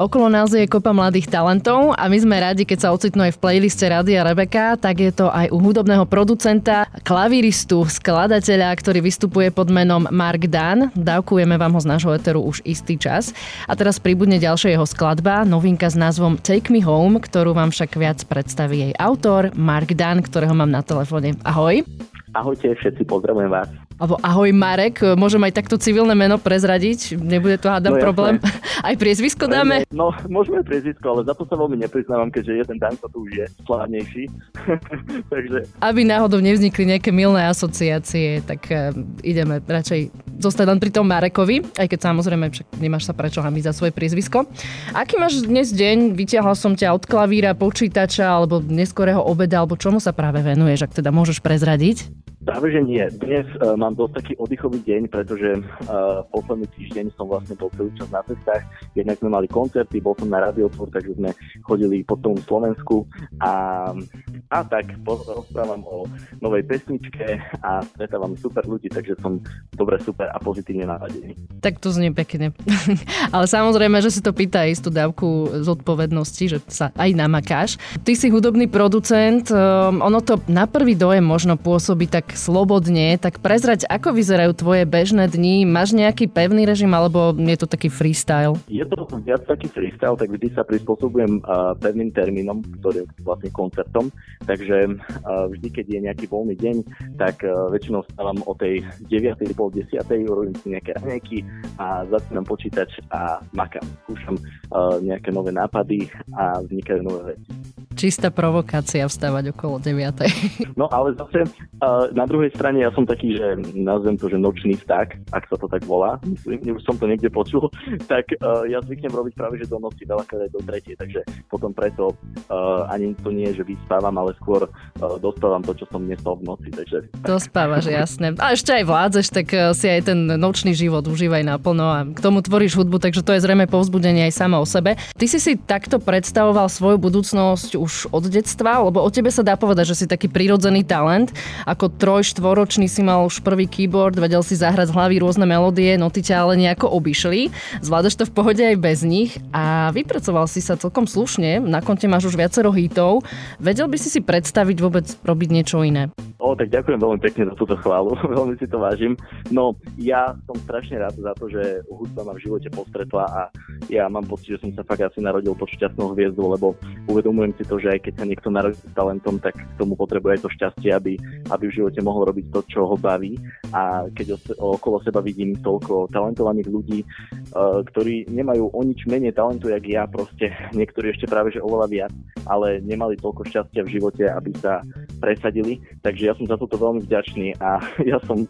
Okolo nás je kopa mladých talentov a my sme radi, keď sa ocitnú aj v playliste Radia Rebeka, tak je to aj u hudobného producenta, klaviristu, skladateľa, ktorý vystupuje pod menom Mark Dan. Dávkujeme vám ho z nášho eteru už istý čas. A teraz pribudne ďalšia jeho skladba, novinka s názvom Take Me Home, ktorú vám však viac predstaví jej autor Mark Dan, ktorého mám na telefóne. Ahoj. Ahojte, všetci pozdravujem vás. Alebo ahoj Marek, môžem aj takto civilné meno prezradiť? Nebude to hádam no, problém. Aj priezvisko dáme? No, môžeme priezvisko, ale za to sa veľmi nepriznávam, keďže jeden Dan to tu už je slávnejší. Takže... Aby náhodou nevznikli nejaké milné asociácie, tak uh, ideme radšej zostať len pri tom Marekovi, aj keď samozrejme však nemáš sa prečo hamiť za svoje priezvisko. Aký máš dnes deň? Vyťahol som ťa od klavíra, počítača alebo neskorého obeda, alebo čomu sa práve venuješ, ak teda môžeš prezradiť? Práve, že nie. Dnes uh, mám dosť taký oddychový deň, pretože uh, posledný týždeň som vlastne bol celý čas na cestách. Jednak sme mali koncerty, bol som na radiotvor, takže sme chodili po tom Slovensku a, a tak rozprávam o novej pesničke a stretávam super ľudí, takže som dobre, super a pozitívne naladený. Tak to znie pekne. Ale samozrejme, že si to pýta istú dávku zodpovednosti, že sa aj namakáš. Ty si hudobný producent, um, ono to na prvý dojem možno pôsobí tak slobodne, tak prezrať, ako vyzerajú tvoje bežné dni? Máš nejaký pevný režim alebo je to taký freestyle? Je to viac taký freestyle, tak vždy sa prispôsobujem uh, pevným termínom, ktorý vlastne koncertom. Takže uh, vždy, keď je nejaký voľný deň, tak uh, väčšinou stávam o tej 9. pol 10. urobím si nejaké raňajky a začínam počítač a makám. Skúšam uh, nejaké nové nápady a vznikajú nové veci čistá provokácia vstávať okolo 9. No ale zase uh, na druhej strane ja som taký, že nazvem to, že nočný vták, ak sa to tak volá, myslím, už som to niekde počul, tak uh, ja zvyknem robiť práve, že do noci veľakrát aj do tretej, takže potom preto uh, ani to nie je, že vyspávam, ale skôr dostávam to, čo som nespal v noci. Takže... Dospávaš, jasné. A ešte aj vládzeš, tak si aj ten nočný život užívaj naplno a k tomu tvoríš hudbu, takže to je zrejme povzbudenie aj sama o sebe. Ty si si takto predstavoval svoju budúcnosť už už od detstva? Lebo o tebe sa dá povedať, že si taký prirodzený talent. Ako troj, štvoročný si mal už prvý keyboard, vedel si zahrať z hlavy rôzne melódie, noty ťa ale nejako obišli. Zvládaš to v pohode aj bez nich a vypracoval si sa celkom slušne. Na konte máš už viacero hitov. Vedel by si si predstaviť vôbec robiť niečo iné? O, tak ďakujem veľmi pekne za túto chválu, veľmi si to vážim. No, ja som strašne rád za to, že hudba ma v živote postretla a ja mám pocit, že som sa fakt asi narodil pod šťastnou hviezdu, lebo uvedomujem si to, že aj keď sa niekto narodí s talentom, tak k tomu potrebuje aj to šťastie, aby, aby v živote mohol robiť to, čo ho baví. A keď okolo seba vidím toľko talentovaných ľudí, uh, ktorí nemajú o nič menej talentu, jak ja, proste niektorí ešte práve že oveľa viac, ale nemali toľko šťastia v živote, aby sa presadili. Takže ja som za toto veľmi vďačný a ja som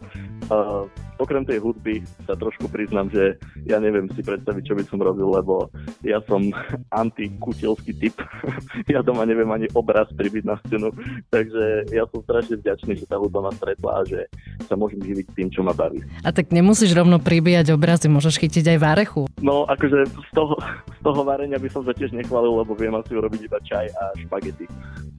uh, okrem tej hudby sa trošku priznám, že ja neviem si predstaviť, čo by som robil, lebo ja som antikutelský typ. ja doma neviem ani obraz pribiť na scénu, takže ja som strašne vďačný, že tá hudba ma stretla a že sa môžem živiť tým, čo ma baví. A tak nemusíš rovno pribíjať obrazy, môžeš chytiť aj varechu. No, akože z toho, z toho varenia by som sa tiež nechválil, lebo viem asi urobiť iba čaj a špagety.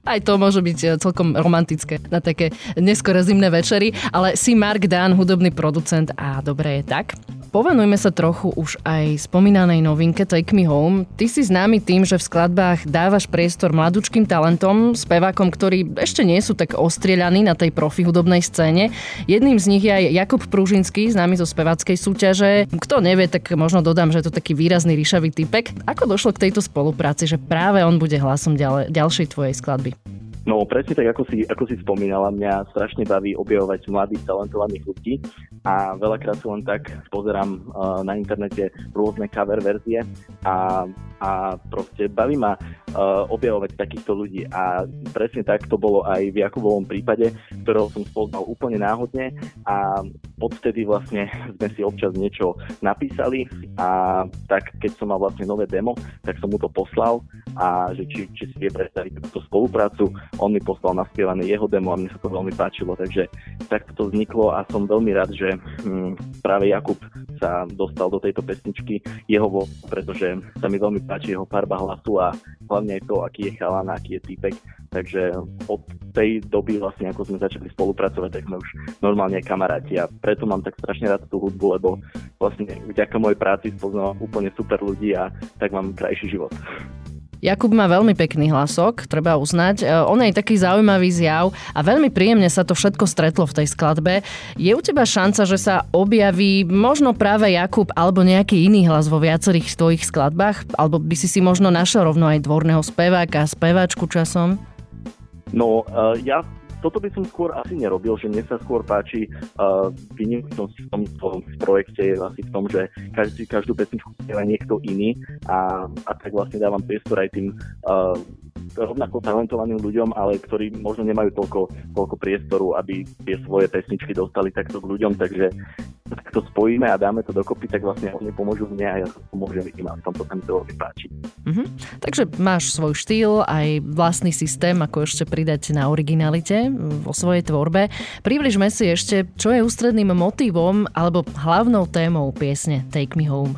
Aj to môže byť eh, celkom romantické na také neskore zimné večery, ale si Mark Dan, hudobný producent a dobre je tak. Povenujme sa trochu už aj spomínanej novinke Take Me Home. Ty si známy tým, že v skladbách dávaš priestor mladúčkým talentom, spevákom, ktorí ešte nie sú tak ostrieľaní na tej profi hudobnej scéne. Jedným z nich je aj Jakub Pružinský, známy zo speváckej súťaže. Kto nevie, tak možno dodám, že je to taký výrazný ríšavý typek. Ako došlo k tejto spolupráci, že práve on bude hlasom ďalej, ďalšej tvojej skladby? No presne tak, ako si, ako si spomínala, mňa strašne baví objavovať mladých talentovaných ľudí a veľakrát si len tak pozerám uh, na internete rôzne cover verzie a, a proste baví ma uh, objavovať takýchto ľudí. A presne tak to bolo aj v Jakubovom prípade, ktorého som spoznal úplne náhodne. A odtedy vlastne sme si občas niečo napísali. A tak keď som mal vlastne nové demo, tak som mu to poslal. A že či, či si vie predstaviť túto spoluprácu. On mi poslal naspievané jeho demo a mne sa to veľmi páčilo, takže takto to vzniklo a som veľmi rád, že hm, práve Jakub sa dostal do tejto pesničky jeho, pretože sa mi veľmi páči jeho farba hlasu a hlavne aj to, aký je chalan, aký je týpek, Takže od tej doby vlastne, ako sme začali spolupracovať, tak sme už normálne kamaráti a preto mám tak strašne rád tú hudbu, lebo vlastne vďaka mojej práci spoznávam úplne super ľudí a tak mám krajší život. Jakub má veľmi pekný hlasok, treba uznať. E, on je taký zaujímavý zjav a veľmi príjemne sa to všetko stretlo v tej skladbe. Je u teba šanca, že sa objaví možno práve Jakub alebo nejaký iný hlas vo viacerých tvojich skladbách? Alebo by si si možno našiel rovno aj dvorného speváka, speváčku časom? No, uh, ja toto by som skôr asi nerobil, že mne sa skôr páči uh, výnimknosť v tom, tom projekte je asi v tom, že každý, každú pesničku spieva niekto iný a, a tak vlastne dávam priestor aj tým uh, rovnako talentovaným ľuďom, ale ktorí možno nemajú toľko, toľko priestoru, aby tie svoje pesničky dostali takto k ľuďom, takže tak to spojíme a dáme to dokopy, tak vlastne oni pomôžu mne a ja pomôžem im a v tomto sa mi to veľmi páči. Mm-hmm. Takže máš svoj štýl, aj vlastný systém, ako ešte pridať na originalite vo svojej tvorbe. Približme si ešte, čo je ústredným motivom alebo hlavnou témou piesne Take Me Home.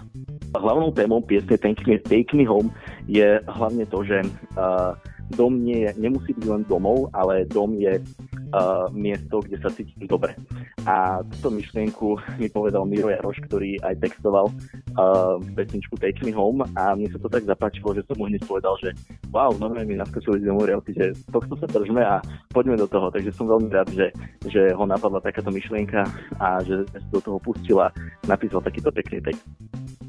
Hlavnou témou piesne Take Me, Take Me Home je hlavne to, že uh, dom nie je, nemusí byť len domov, ale dom je uh, miesto, kde sa cítim dobre. A túto myšlienku mi povedal Miro Jaroš, ktorý aj textoval uh, pesničku Take Me Home a mne sa to tak zapáčilo, že som mu hneď povedal, že wow, normálne mi naskočili z memoriálky, že tohto sa držme a poďme do toho. Takže som veľmi rád, že, že ho napadla takáto myšlienka a že sa do toho pustila a napísal takýto pekný text.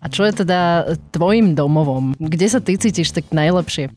A čo je teda tvojim domovom? Kde sa ty cítiš tak najlepšie?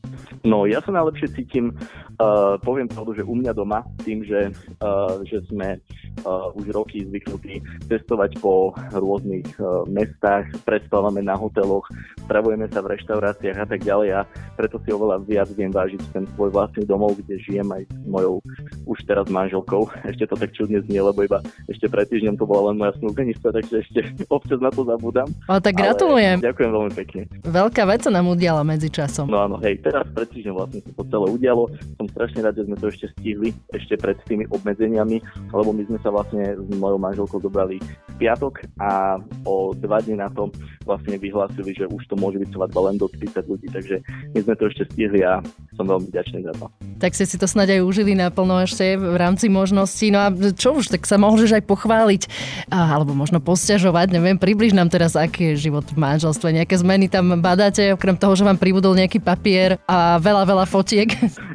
No, ja sa najlepšie cítim, uh, poviem pravdu, že u mňa doma, tým, že, uh, že sme uh, už roky zvyknutí cestovať po rôznych uh, mestách, prespávame na hoteloch, stravujeme sa v reštauráciách a tak ďalej a preto si oveľa viac viem vážiť ten svoj vlastný domov, kde žijem aj s mojou už teraz manželkou. Ešte to tak čudne znie, lebo iba ešte pred týždňom to bola len moja snúbenica, takže ešte občas na to zabudám. Ale tak gratulujem. Ale ďakujem veľmi pekne. Veľká vec sa nám udiala medzi časom. No áno, hej, teraz pred týždňom vlastne sa to celé udialo. Som strašne rád, že sme to ešte stihli, ešte pred tými obmedzeniami, lebo my sme sa vlastne s mojou manželkou dobrali v piatok a o dva dní na to vlastne vyhlásili, že už to môže byť svadba len do 30 ľudí, takže my sme to ešte stihli a som veľmi vďačný za to. Tak ste si to snáď aj užili naplno ešte v rámci možností. No a čo už, tak sa môžeš aj pochváliť, alebo možno posťažovať, neviem, približ nám teraz, aký je život v manželstve, nejaké zmeny tam badáte, okrem toho, že vám pribudol nejaký papier a veľa, veľa fotiek.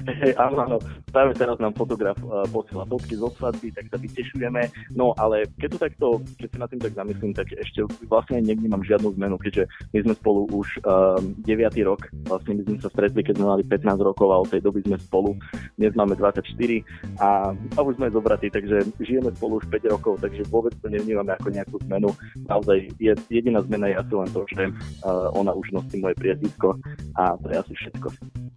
Hey, áno, áno. Práve teraz nám fotograf uh, posiela fotky zo svadby, tak sa vytešujeme. No ale keď to takto, keď sa na tým tak zamyslím, tak ešte vlastne nevnímam žiadnu zmenu, keďže my sme spolu už uh, 9. rok. Vlastne my sme sa stretli, keď sme mali 15 rokov a od tej doby sme spolu. Dnes máme 24 a, a už sme zobratí, takže žijeme spolu už 5 rokov, takže vôbec to nevnímame ako nejakú zmenu. Naozaj je, jediná zmena je asi len to, že uh, ona už nosí moje priezvisko a to je asi všetko.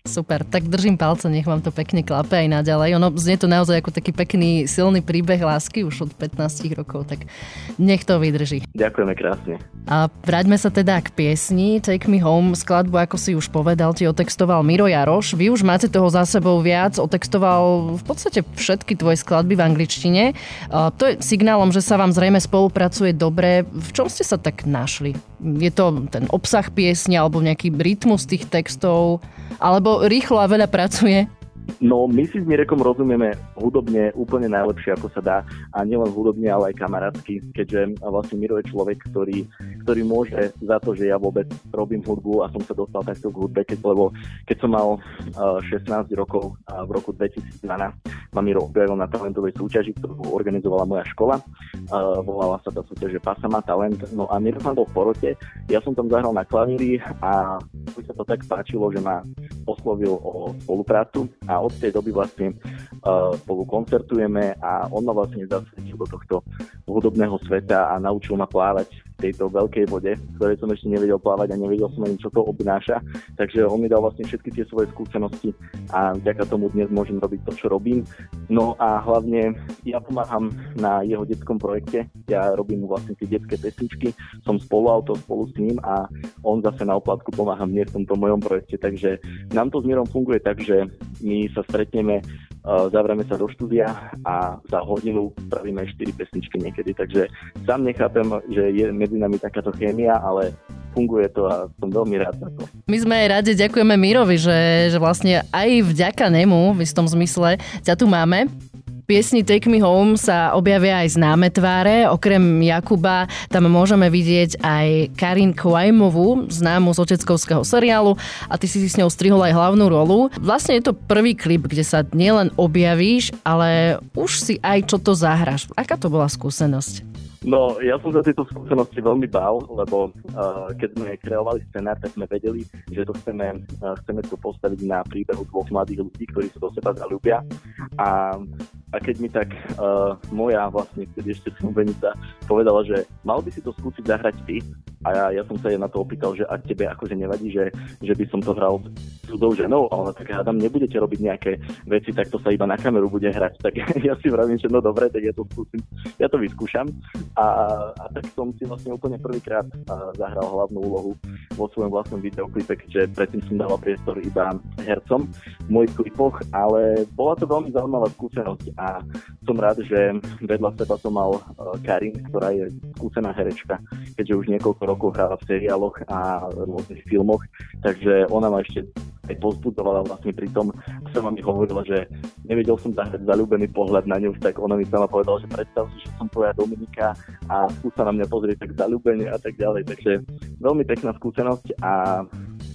Super, tak držím palce, nech vám to pekne klape aj naďalej. Ono znie to naozaj ako taký pekný, silný príbeh lásky už od 15 rokov, tak nech to vydrží. Ďakujeme krásne. A vráťme sa teda k piesni Take Me Home. Skladbu, ako si už povedal, ti otextoval Miro Jaroš. Vy už máte toho za sebou viac, otextoval v podstate všetky tvoje skladby v angličtine. To je signálom, že sa vám zrejme spolupracuje dobre. V čom ste sa tak našli? Je to ten obsah piesne alebo nejaký rytmus tých textov? Alebo rýchlo a veľa pracuje? No, my si s Mirekom rozumieme hudobne úplne najlepšie, ako sa dá. A nielen hudobne, ale aj kamarátsky, keďže vlastne Miro je človek, ktorý, ktorý môže za to, že ja vôbec robím hudbu a som sa dostal takto k hudbe, keď, lebo keď som mal uh, 16 rokov a v roku 2012 ma Miro objavil na talentovej súťaži, ktorú organizovala moja škola. Uh, volala sa tá súťaž, že Pasama talent. No a Miro som bol v porote, ja som tam zahral na klavíri a už sa to tak páčilo, že ma oslovil o spoluprácu a od tej doby vlastne uh, spolu koncertujeme a on ma vlastne zasvedčil do tohto hudobného sveta a naučil ma plávať v tejto veľkej vode, ktorej som ešte nevedel plávať a nevedel som ani, čo to obnáša. Takže on mi dal vlastne všetky tie svoje skúsenosti a vďaka tomu dnes môžem robiť to, čo robím. No a hlavne ja pomáham na jeho detskom projekte. Ja robím mu vlastne tie detské pesničky, som spoluautor spolu s ním a on zase na oplatku pomáha mne v tomto mojom projekte. Takže nám to s Mierom funguje tak, že my sa stretneme zavrieme sa do štúdia a za hodinu spravíme 4 pesničky niekedy. Takže sám nechápem, že je medzi nami takáto chémia, ale funguje to a som veľmi rád za to. My sme aj radi, ďakujeme Mirovi, že, že vlastne aj vďaka nemu, v istom zmysle, ťa tu máme piesni Take Me Home sa objavia aj známe tváre. Okrem Jakuba tam môžeme vidieť aj Karin Kvajmovú, známu z oteckovského seriálu a ty si s ňou strihol aj hlavnú rolu. Vlastne je to prvý klip, kde sa nielen objavíš, ale už si aj čo to zahraš. Aká to bola skúsenosť? No, ja som za tieto skúsenosti veľmi bál, lebo uh, keď sme kreovali scenár, tak sme vedeli, že to chceme, uh, chceme to postaviť na príbehu dvoch mladých ľudí, ktorí sa do seba zalúbia. A, a keď mi tak uh, moja vlastne vtedy ešte snúbenica povedala, že mal by si to skúsiť zahrať ty, a ja, ja som sa jej na to opýtal, že ak tebe akože nevadí, že, že by som to hral cudzou ženou, a ona tak hádam, nebudete robiť nejaké veci, tak to sa iba na kameru bude hrať. Tak ja si vravím, že no dobre, tak ja to skúsim, ja to vyskúšam. A, a tak som si vlastne úplne prvýkrát zahral hlavnú úlohu vo svojom vlastnom videoklipe, keďže predtým som dával priestor iba hercom v mojich klipoch, ale bola to veľmi zaujímavá skúsenosť a som rád, že vedľa seba som mal Karin, ktorá je skúsená herečka, keďže už niekoľko rokov hrála v seriáloch a rôznych filmoch, takže ona ma ešte aj pozbudzovala vlastne pri tom, sama mi hovorila, že nevedel som zahrať zalúbený pohľad na ňu, tak ona mi sama povedala, že predstav si, že som tvoja Dominika a skúsa na mňa pozrieť tak zalúbene a tak ďalej. Takže veľmi pekná skúsenosť a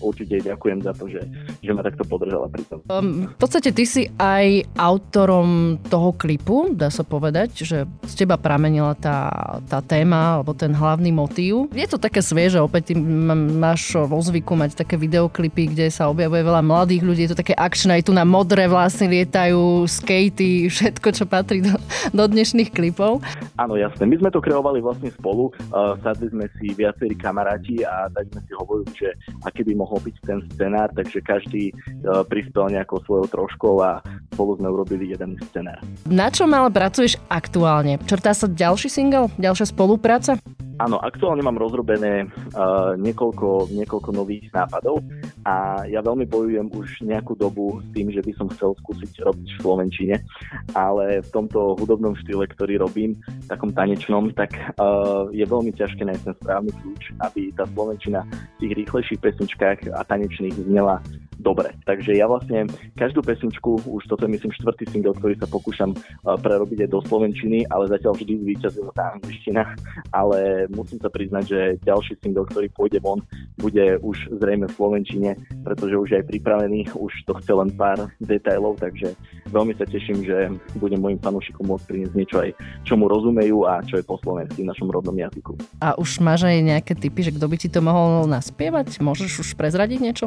určite ďakujem za to, že, že ma takto podržala pri tom. Um, v podstate ty si aj autorom toho klipu, dá sa povedať, že z teba pramenila tá, tá téma alebo ten hlavný motív. Je to také svieže, opäť ty máš vo zvyku mať také videoklipy, kde sa objavuje veľa mladých ľudí, je to také akčné, aj tu na modré vlastne lietajú skatey, všetko, čo patrí do, do dnešných klipov. Áno, jasné. My sme to kreovali vlastne spolu, uh, sadli sme si viacerí kamaráti a tak sme si hovorili, že aký by mohol mohol byť ten scenár, takže každý uh, prispel nejakou svojou troškou a spolu sme urobili jeden scenár. Na čom ale pracuješ aktuálne? Črtá sa ďalší single? Ďalšia spolupráca? Áno, aktuálne mám rozrobené uh, niekoľko, niekoľko nových nápadov a ja veľmi bojujem už nejakú dobu s tým, že by som chcel skúsiť robiť v Slovenčine, ale v tomto hudobnom štýle, ktorý robím, takom tanečnom, tak uh, je veľmi ťažké nájsť ten správny kľúč, aby tá Slovenčina v tých rýchlejších pesničkách a tanečných znela dobre. Takže ja vlastne každú pesničku, už toto je myslím štvrtý single, ktorý sa pokúšam uh, prerobiť aj do Slovenčiny, ale zatiaľ vždy zvíťazila tá angličtina, ale musím sa priznať, že ďalší single, ktorý pôjde von, bude už zrejme v Slovenčine, pretože už je aj pripravený, už to chce len pár detailov, takže veľmi sa teším, že budem môjim fanúšikom môcť priniesť niečo aj, čo mu rozumejú a čo je po slovensky v našom rodnom jazyku. A už máš aj nejaké typy, že kto by ti to mohol naspievať? Môžeš už prezradiť niečo?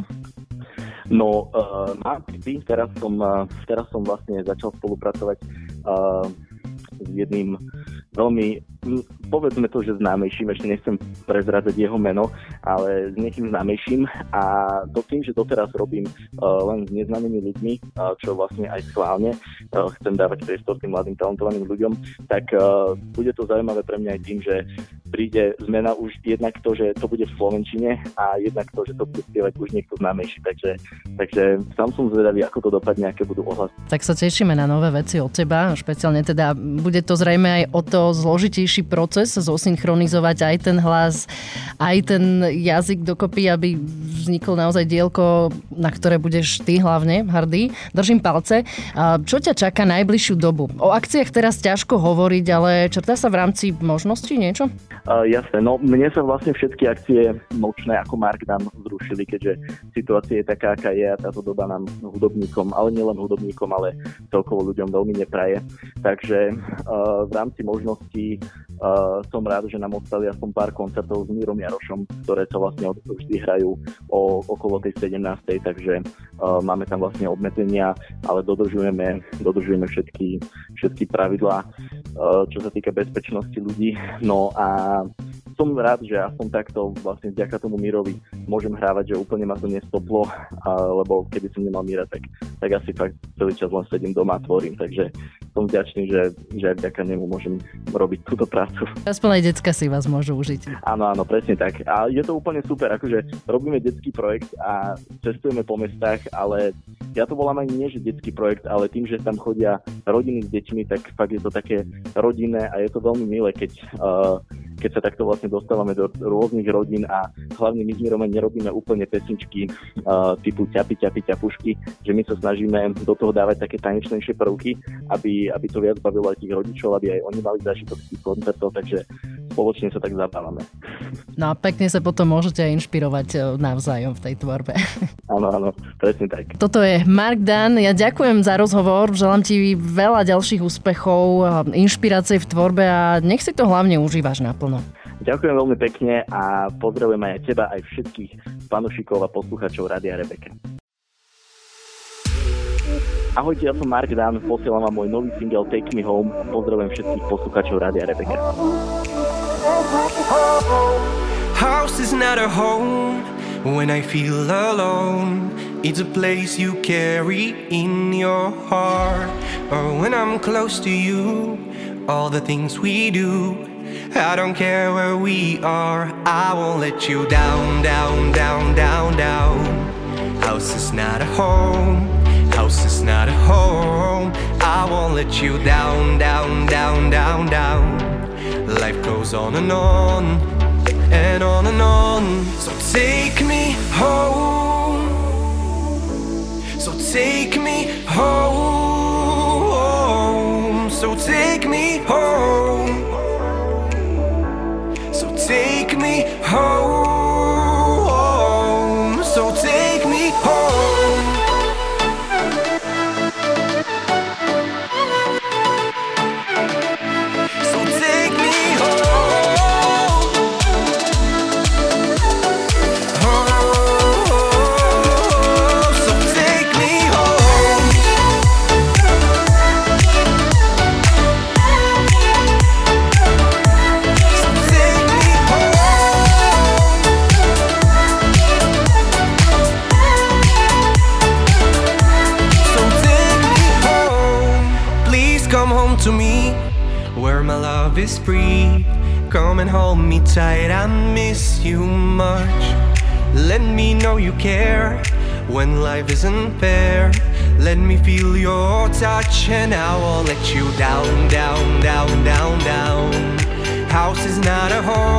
No, uh, mám typy. Teraz som, uh, teraz som vlastne začal spolupracovať uh, s jedným veľmi, povedzme to, že známejším, ešte nechcem prezradzať jeho meno, ale s niekým známejším a to tým, že doteraz robím uh, len s neznámymi ľuďmi, uh, čo vlastne aj schválne uh, chcem dávať priestor tým mladým talentovaným ľuďom, tak uh, bude to zaujímavé pre mňa aj tým, že príde zmena už jednak to, že to bude v Slovenčine a jednak to, že to bude spievať už niekto známejší. Takže, takže sám som zvedavý, ako to dopadne, aké budú ohlasy. Tak sa tešíme na nové veci od teba, špeciálne teda bude to zrejme aj o to zložitejší proces zosynchronizovať aj ten hlas, aj ten jazyk dokopy, aby vzniklo naozaj dielko, na ktoré budeš ty hlavne hrdý. Držím palce. Čo ťa čaká najbližšiu dobu? O akciách teraz ťažko hovoriť, ale črtá sa v rámci možností niečo? Uh, jasné, no mne sa vlastne všetky akcie nočné ako Markdown zrušili, keďže situácia je taká, aká je a táto doba nám hudobníkom, ale nielen hudobníkom, ale celkovo ľuďom veľmi nepraje. Takže uh, v rámci možností uh, som rád, že nám ostali aspoň pár koncertov s Mírom Jarošom, ktoré sa vlastne vždy hrajú o, okolo tej 17. Takže uh, máme tam vlastne obmedzenia, ale dodržujeme, dodržujeme všetky, všetky pravidlá, uh, čo sa týka bezpečnosti ľudí. No a som rád, že aspoň takto vlastne vďaka tomu Mirovi môžem hrávať, že úplne ma to nestoplo, lebo keby som nemal Mira, tak, tak asi fakt celý čas len sedím doma a tvorím, takže som vďačný, že, že aj vďaka nemu môžem robiť túto prácu. Aspoň aj decka si vás môžu užiť. Áno, áno, presne tak. A je to úplne super, akože robíme detský projekt a cestujeme po mestách, ale ja to volám ani nie, že detský projekt, ale tým, že tam chodia rodiny s deťmi, tak fakt je to také rodinné a je to veľmi milé, keď uh, keď sa takto vlastne dostávame do rôznych rodín a hlavne my s Mirom nerobíme úplne pesničky uh, typu ťapy, ťapy, ťapušky, že my sa snažíme do toho dávať také tanečnejšie prvky, aby, aby to viac bavilo aj tých rodičov, aby aj oni mali zážitok z tých koncertov, takže spoločne sa tak zabávame. No a pekne sa potom môžete inšpirovať e, navzájom v tej tvorbe. Áno, áno, presne tak. Toto je Mark Dan. Ja ďakujem za rozhovor, želám ti veľa ďalších úspechov, inšpirácie v tvorbe a nech si to hlavne užívaš naplno. Ďakujem veľmi pekne a pozdravujem aj teba, aj všetkých fanúšikov a poslucháčov Radia Rebeke. Ahojte, ja som Mark Dan, posielam vám môj nový single Take Me Home. Pozdravujem všetkých poslucháčov Radia Rebeka. House is not a home when I feel alone. It's a place you carry in your heart. Or when I'm close to you, all the things we do. I don't care where we are, I won't let you down, down, down, down, down. House is not a home, house is not a home. I won't let you down, down, down, down, down. Life goes on and on, and on and on. So take me home, when life isn't fair. Let me feel your touch, and I won't let you down, down, down, down, down. House is not a home,